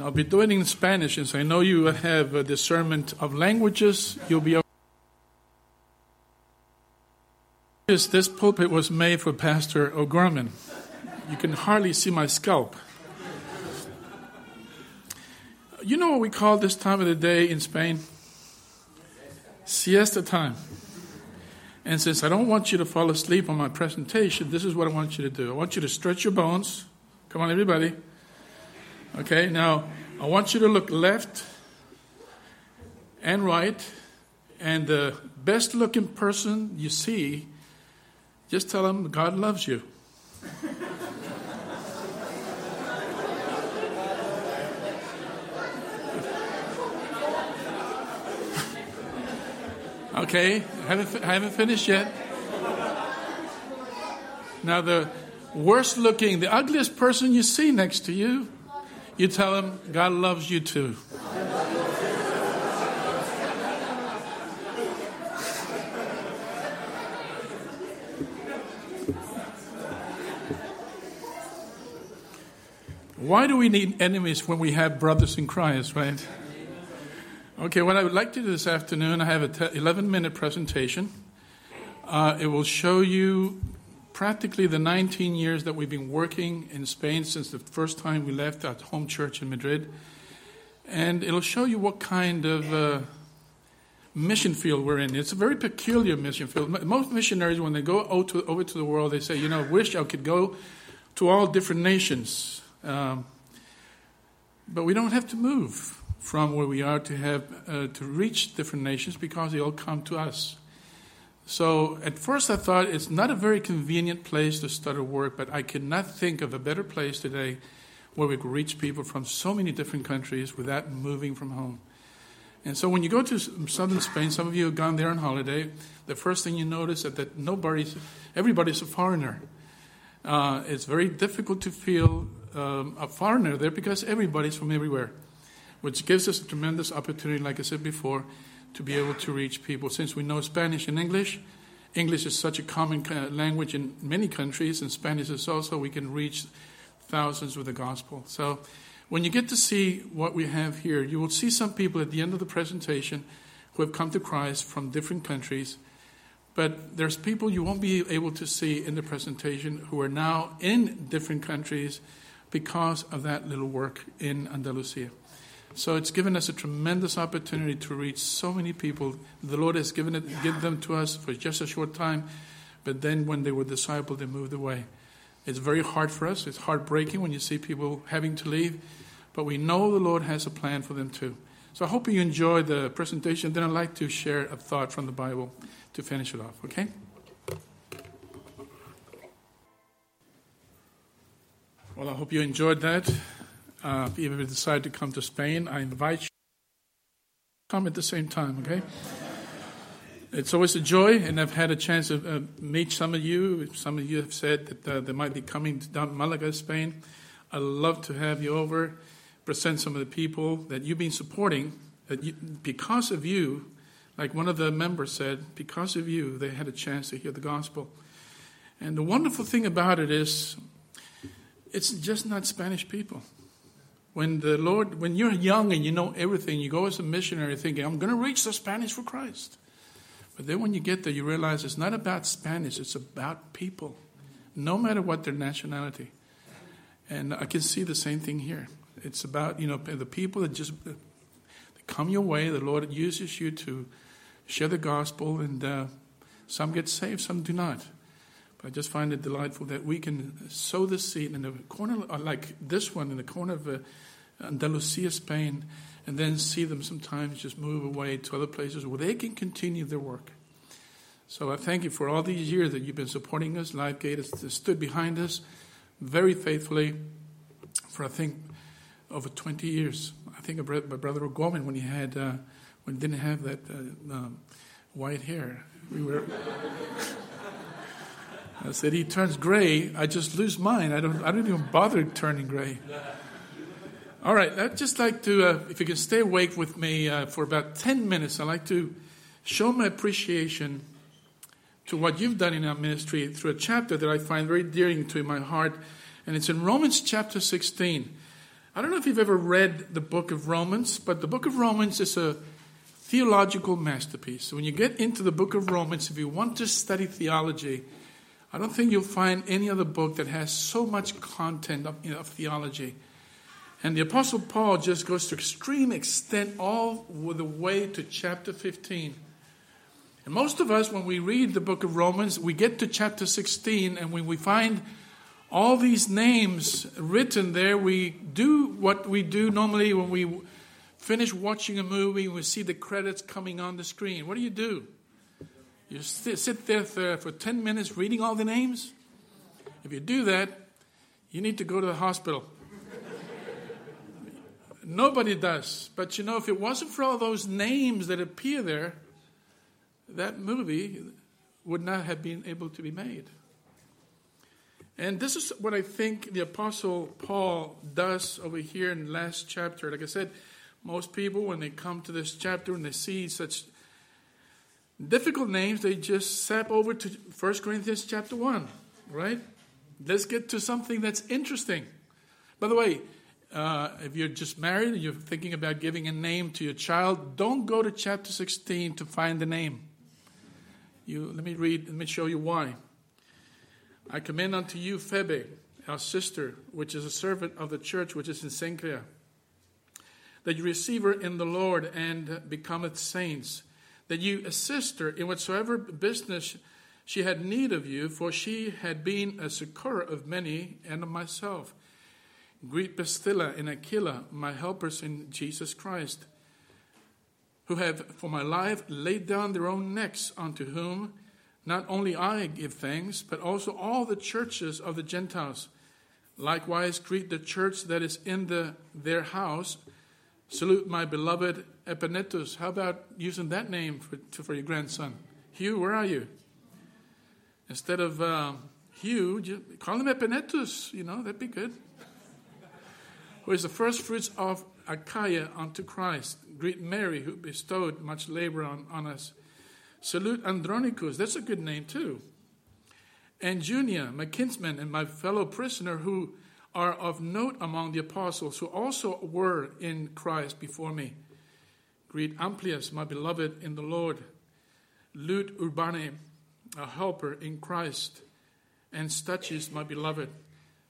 And I'll be doing it in Spanish, since I know you have a discernment of languages. You'll be. This pulpit was made for Pastor O'Gorman. You can hardly see my scalp. You know what we call this time of the day in Spain? Siesta time. And since I don't want you to fall asleep on my presentation, this is what I want you to do. I want you to stretch your bones. Come on, everybody. Okay, now I want you to look left and right, and the best looking person you see, just tell them God loves you. okay, I haven't, haven't finished yet. Now, the worst looking, the ugliest person you see next to you, you tell him, God loves you too. Why do we need enemies when we have brothers in Christ, right? Okay, what I would like to do this afternoon, I have an 11 minute presentation. Uh, it will show you practically the 19 years that we've been working in Spain since the first time we left our home church in Madrid. And it'll show you what kind of uh, mission field we're in. It's a very peculiar mission field. Most missionaries, when they go over to, the world, they say, you know, wish I could go to all different nations. Um, but we don't have to move from where we are to have uh, to reach different nations because they all come to us. So at first I thought it's not a very convenient place to start a work, but I could not think of a better place today where we could reach people from so many different countries without moving from home. And so when you go to southern Spain, some of you have gone there on holiday, the first thing you notice is that nobody's, everybody's a foreigner. Uh, it's very difficult to feel um, a foreigner there because everybody's from everywhere, which gives us a tremendous opportunity, like I said before, to be able to reach people. Since we know Spanish and English, English is such a common uh, language in many countries, and Spanish is also, we can reach thousands with the gospel. So when you get to see what we have here, you will see some people at the end of the presentation who have come to Christ from different countries. But there's people you won't be able to see in the presentation who are now in different countries because of that little work in Andalusia. So it's given us a tremendous opportunity to reach so many people. The Lord has given it, given them to us for just a short time, but then when they were discipled, they moved away. It's very hard for us. It's heartbreaking when you see people having to leave, but we know the Lord has a plan for them too. So I hope you enjoy the presentation. Then I'd like to share a thought from the Bible to finish it off. Okay? Well, I hope you enjoyed that. Uh, if you ever decide to come to Spain, I invite you to come at the same time, okay? It's always a joy, and I've had a chance to uh, meet some of you. Some of you have said that uh, they might be coming to Malaga, Spain. I'd love to have you over, present some of the people that you've been supporting. That you, because of you, like one of the members said, because of you, they had a chance to hear the gospel. And the wonderful thing about it is, it's just not Spanish people. When the Lord, when you're young and you know everything, you go as a missionary thinking, I'm going to reach the Spanish for Christ. But then when you get there, you realize it's not about Spanish, it's about people, no matter what their nationality. And I can see the same thing here. It's about, you know, the people that just come your way, the Lord uses you to share the gospel, and uh, some get saved, some do not. But I just find it delightful that we can sow the seed in a corner, uh, like this one, in the corner of uh, Andalusia, Spain, and then see them sometimes just move away to other places where they can continue their work. So I thank you for all these years that you've been supporting us. LifeGate has stood behind us very faithfully for, I think, over 20 years. I think my brother O'Gorman, when he had, uh, when he didn't have that uh, um, white hair, we were. I said, he turns gray. I just lose mine. I don't, I don't even bother turning gray. All right, I'd just like to, uh, if you can stay awake with me uh, for about 10 minutes, I'd like to show my appreciation to what you've done in our ministry through a chapter that I find very dear to my heart, and it's in Romans chapter 16. I I don't know if you've ever read the book of Romans, but the book of Romans is a theological masterpiece. So when you get into the book of Romans, if you want to study theology, I don't think you'll find any other book that has so much content of, you know, of theology. And the Apostle Paul just goes to extreme extent all the way to chapter 15. And most of us, when we read the book of Romans, we get to chapter 16, and when we find all these names written there, we do what we do normally when we finish watching a movie we see the credits coming on the screen. What do you do? You sit there for 10 minutes reading all the names? If you do that, you need to go to the hospital. Nobody does. But you know, if it wasn't for all those names that appear there, that movie would not have been able to be made. And this is what I think the Apostle Paul does over here in the last chapter. Like I said, most people, when they come to this chapter and they see such difficult names, they just sap over to 1 Corinthians chapter 1, right? Let's get to something that's interesting. By the way, uh, if you're just married and you're thinking about giving a name to your child, don't go to chapter 16 to find the name. You, let me read, let me show you why. I commend unto you Phoebe, our sister, which is a servant of the church which is in Cenchrea, that you receive her in the Lord and becometh saints, that you assist her in whatsoever business she had need of you, for she had been a succorer of many and of myself. Greet Priscilla and Aquila, my helpers in Jesus Christ, who have for my life laid down their own necks, unto whom not only I give thanks, but also all the churches of the Gentiles. Likewise, greet the church that is in the, their house. Salute my beloved Epaenetus. How about using that name for, for your grandson? Hugh, where are you? Instead of uh, Hugh, call him Epaenetus. You know, that'd be good who is the first fruits of Achaia unto Christ. Greet Mary, who bestowed much labor on, on us. Salute Andronicus, that's a good name too. And Junia, my kinsman and my fellow prisoner, who are of note among the apostles, who also were in Christ before me. Greet Amplias, my beloved in the Lord. Lute Urbane, a helper in Christ. And Stachys, my beloved.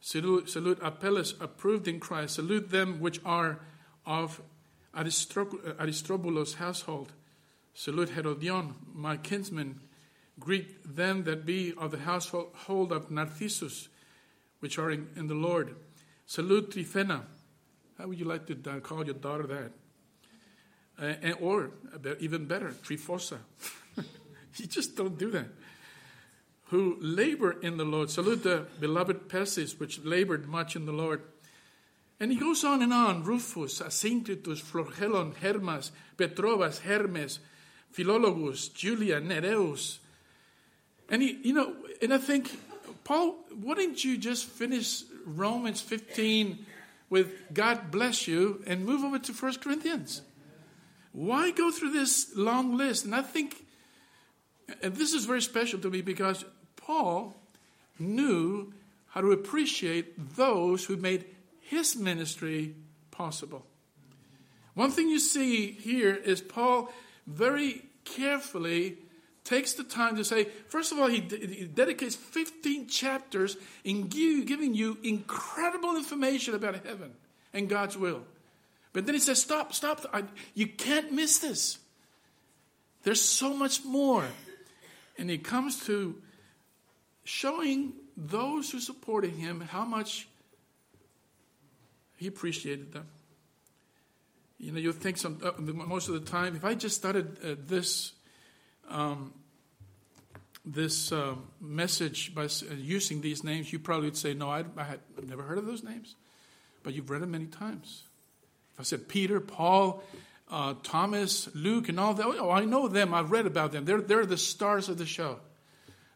Salute, salute Apelles, approved in Christ. Salute them which are of Aristobulus' household. Salute Herodion, my kinsman. Greet them that be of the household of Narcissus, which are in, in the Lord. Salute Tryphena. How would you like to uh, call your daughter that? Uh, and, or, even better, Tryphosa. you just don't do that who labor in the Lord. Salute the beloved Persis, which labored much in the Lord. And he goes on and on Rufus, Asyncritus, Phlogelon, Hermas, Patrobas, Hermes, Philologus, Julia, Nereus. And he, you know, and I think, Paul, why didn't you just finish Romans 15 with God bless you and move over to 1 Corinthians? Why go through this long list? And I think, and this is very special to me because Paul knew how to appreciate those who made his ministry possible. One thing you see here is Paul very carefully takes the time to say, first of all, he, he dedicates 15 chapters in give, giving you incredible information about heaven and God's will. But then he says, stop, stop. I, you can't miss this. There's so much more. And he comes to showing those who supported him how much he appreciated them. You know, you think some uh, most of the time, if I just started uh, this um, this uh, message by uh, using these names, you probably would say, "No, I, I had I've never heard of those names," but you've read them many times. I said Peter, Paul, uh, Thomas, Luke, and all that, oh, I know them. I've read about them. They're they're the stars of the show.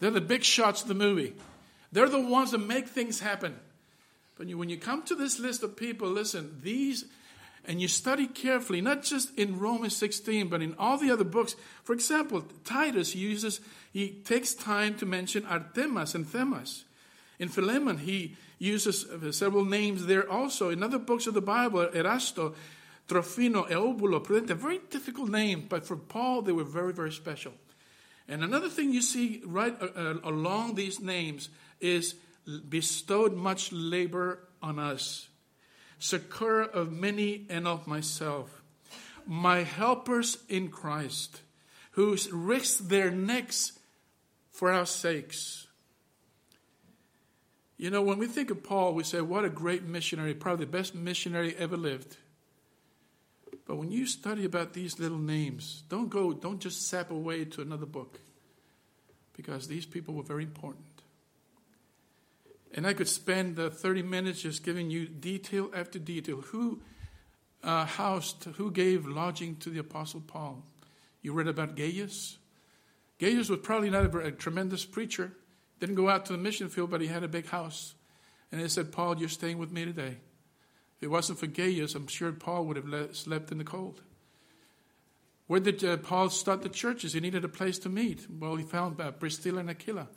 They're the big shots of the movie. They're the ones that make things happen. But when you come to this list of people, listen, these, and you study carefully, not just in Romans 16, but in all the other books. For example, Titus uses, he takes time to mention Artemas and Themas. In Philemon, he uses several names there also. In other books of the Bible, Erasto, Trofimo, Eubulo, Prudente, very difficult names, but for Paul, they were very, very special. And another thing you see right uh, uh, along these names is bestowed much labor on us, succor of many and of myself, my helpers in Christ, who risk their necks for our sakes. You know, when we think of Paul, we say, what a great missionary, probably the best missionary ever lived. But when you study about these little names, don't go, don't just sap away to another book, because these people were very important. And I could spend uh, 30 minutes just giving you detail after detail. Who uh, housed, who gave lodging to the Apostle Paul? You read about Gaius? Gaius was probably not a, a tremendous preacher, didn't go out to the mission field, but he had a big house. And they said, Paul, you're staying with me today. If it wasn't for Gaius, I'm sure Paul would have slept in the cold. Where did uh, Paul start the churches? He needed a place to meet. Well, he found uh, Priscilla and Aquila.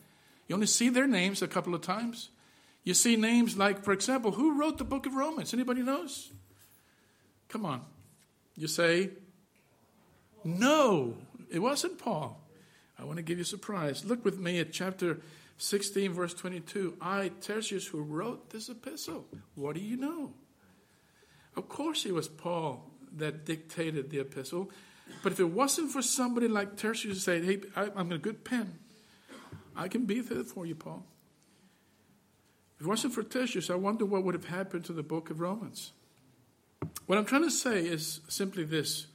You only see their names a couple of times. You see names like, for example, who wrote the book of Romans? Anybody knows? Come on. You say, no, it wasn't Paul. I want to give you a surprise. Look with me at chapter 16, verse 22. I, Tertius, who wrote this epistle. What do you know? Of course, it was Paul that dictated the epistle. But if it wasn't for somebody like Tertius to say, hey, I'm a good pen, I can be there for you, Paul. If it wasn't for Tertius, I wonder what would have happened to the book of Romans. What I'm trying to say is simply this.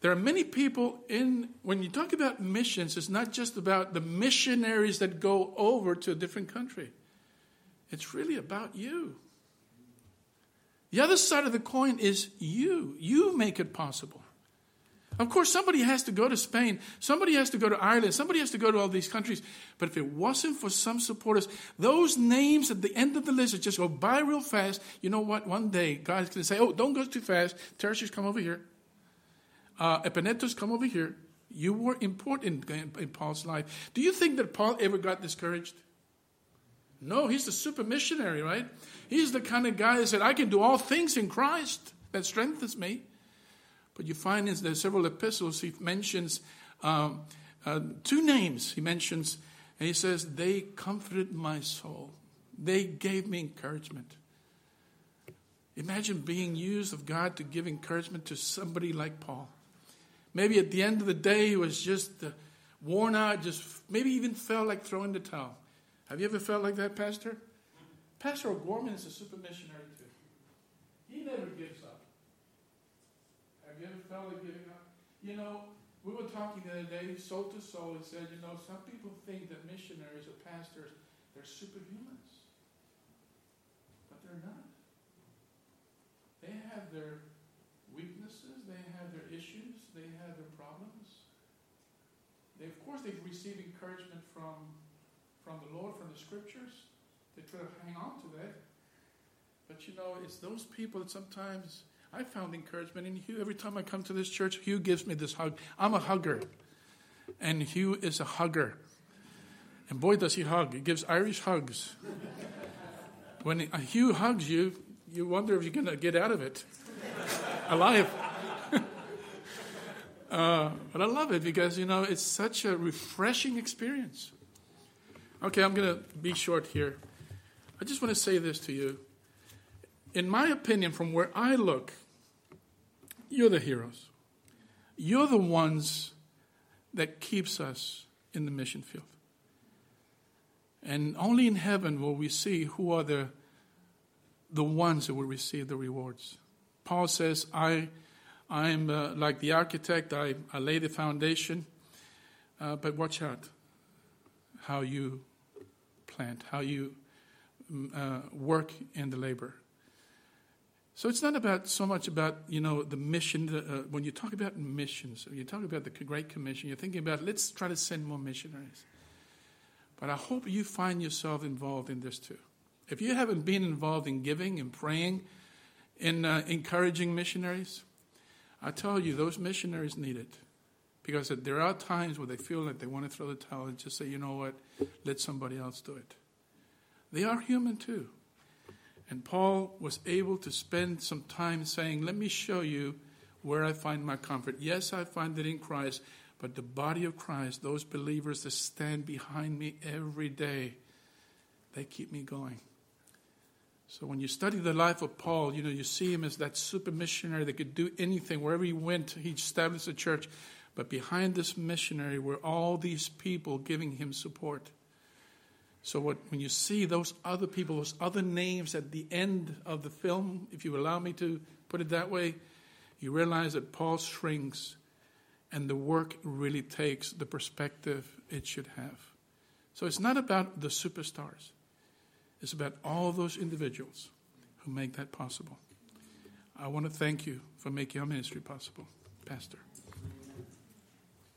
There are many people in, when you talk about missions, it's not just about the missionaries that go over to a different country. It's really about you. The other side of the coin is you. You make it possible. Of course, somebody has to go to Spain. Somebody has to go to Ireland. Somebody has to go to all these countries. But if it wasn't for some supporters, those names at the end of the list would just go by real fast. You know what? One day, God's going to say, oh, don't go too fast. Tertius, come over here. Uh, come over here. You were important in, in Paul's life. Do you think that Paul ever got discouraged? No, he's the super missionary, right? He's the kind of guy that said, I can do all things in Christ that strengthens me. But you find in the several epistles, he mentions um, uh, two names. He mentions, and he says, They comforted my soul, they gave me encouragement. Imagine being used of God to give encouragement to somebody like Paul. Maybe at the end of the day, he was just uh, worn out, just maybe even felt like throwing the towel. Have you ever felt like that, Pastor? Pastor O'Gorman is a super missionary too. He never gives up. Have you ever felt like giving up? You know, we were talking the other day, soul to soul, and said, you know, some people think that missionaries or pastors, they're superhumans. But they're not. They have their weaknesses, they have their issues, they have their problems. They, of course, they've received encouragement from from the Lord, from the scriptures. They try to hang on to that. But you know, it's those people that sometimes I found encouragement in Hugh. Every time I come to this church, Hugh gives me this hug. I'm a hugger. And Hugh is a hugger. And boy, does he hug. He gives Irish hugs. when Hugh hugs you, you wonder if you're going to get out of it alive. Uh, but I love it because, you know, it's such a refreshing experience. Okay, I'm going to be short here. I just want to say this to you. In my opinion, from where I look, you're the heroes. You're the ones that keeps us in the mission field. And only in heaven will we see who are the, the ones that will receive the rewards. Paul says, I, I'm uh, like the architect, I, I lay the foundation, uh, but watch out how you plant, how you mm, uh, work in the labor. So it's not about so much about you know the mission. Uh, when you talk about missions, you talk about the Great Commission. You're thinking about let's try to send more missionaries. But I hope you find yourself involved in this too. If you haven't been involved in giving and praying, in uh, encouraging missionaries, I tell you those missionaries need it. Because there are times where they feel like they want to throw the towel and just say, you know what, let somebody else do it. They are human too. And Paul was able to spend some time saying, Let me show you where I find my comfort. Yes, I find it in Christ, but the body of Christ, those believers that stand behind me every day, they keep me going. So when you study the life of Paul, you know, you see him as that super missionary that could do anything. Wherever he went, he established a church. But behind this missionary were all these people giving him support. So what, when you see those other people, those other names at the end of the film, if you allow me to put it that way, you realize that Paul shrinks and the work really takes the perspective it should have. So it's not about the superstars. It's about all those individuals who make that possible. I want to thank you for making our ministry possible, Pastor.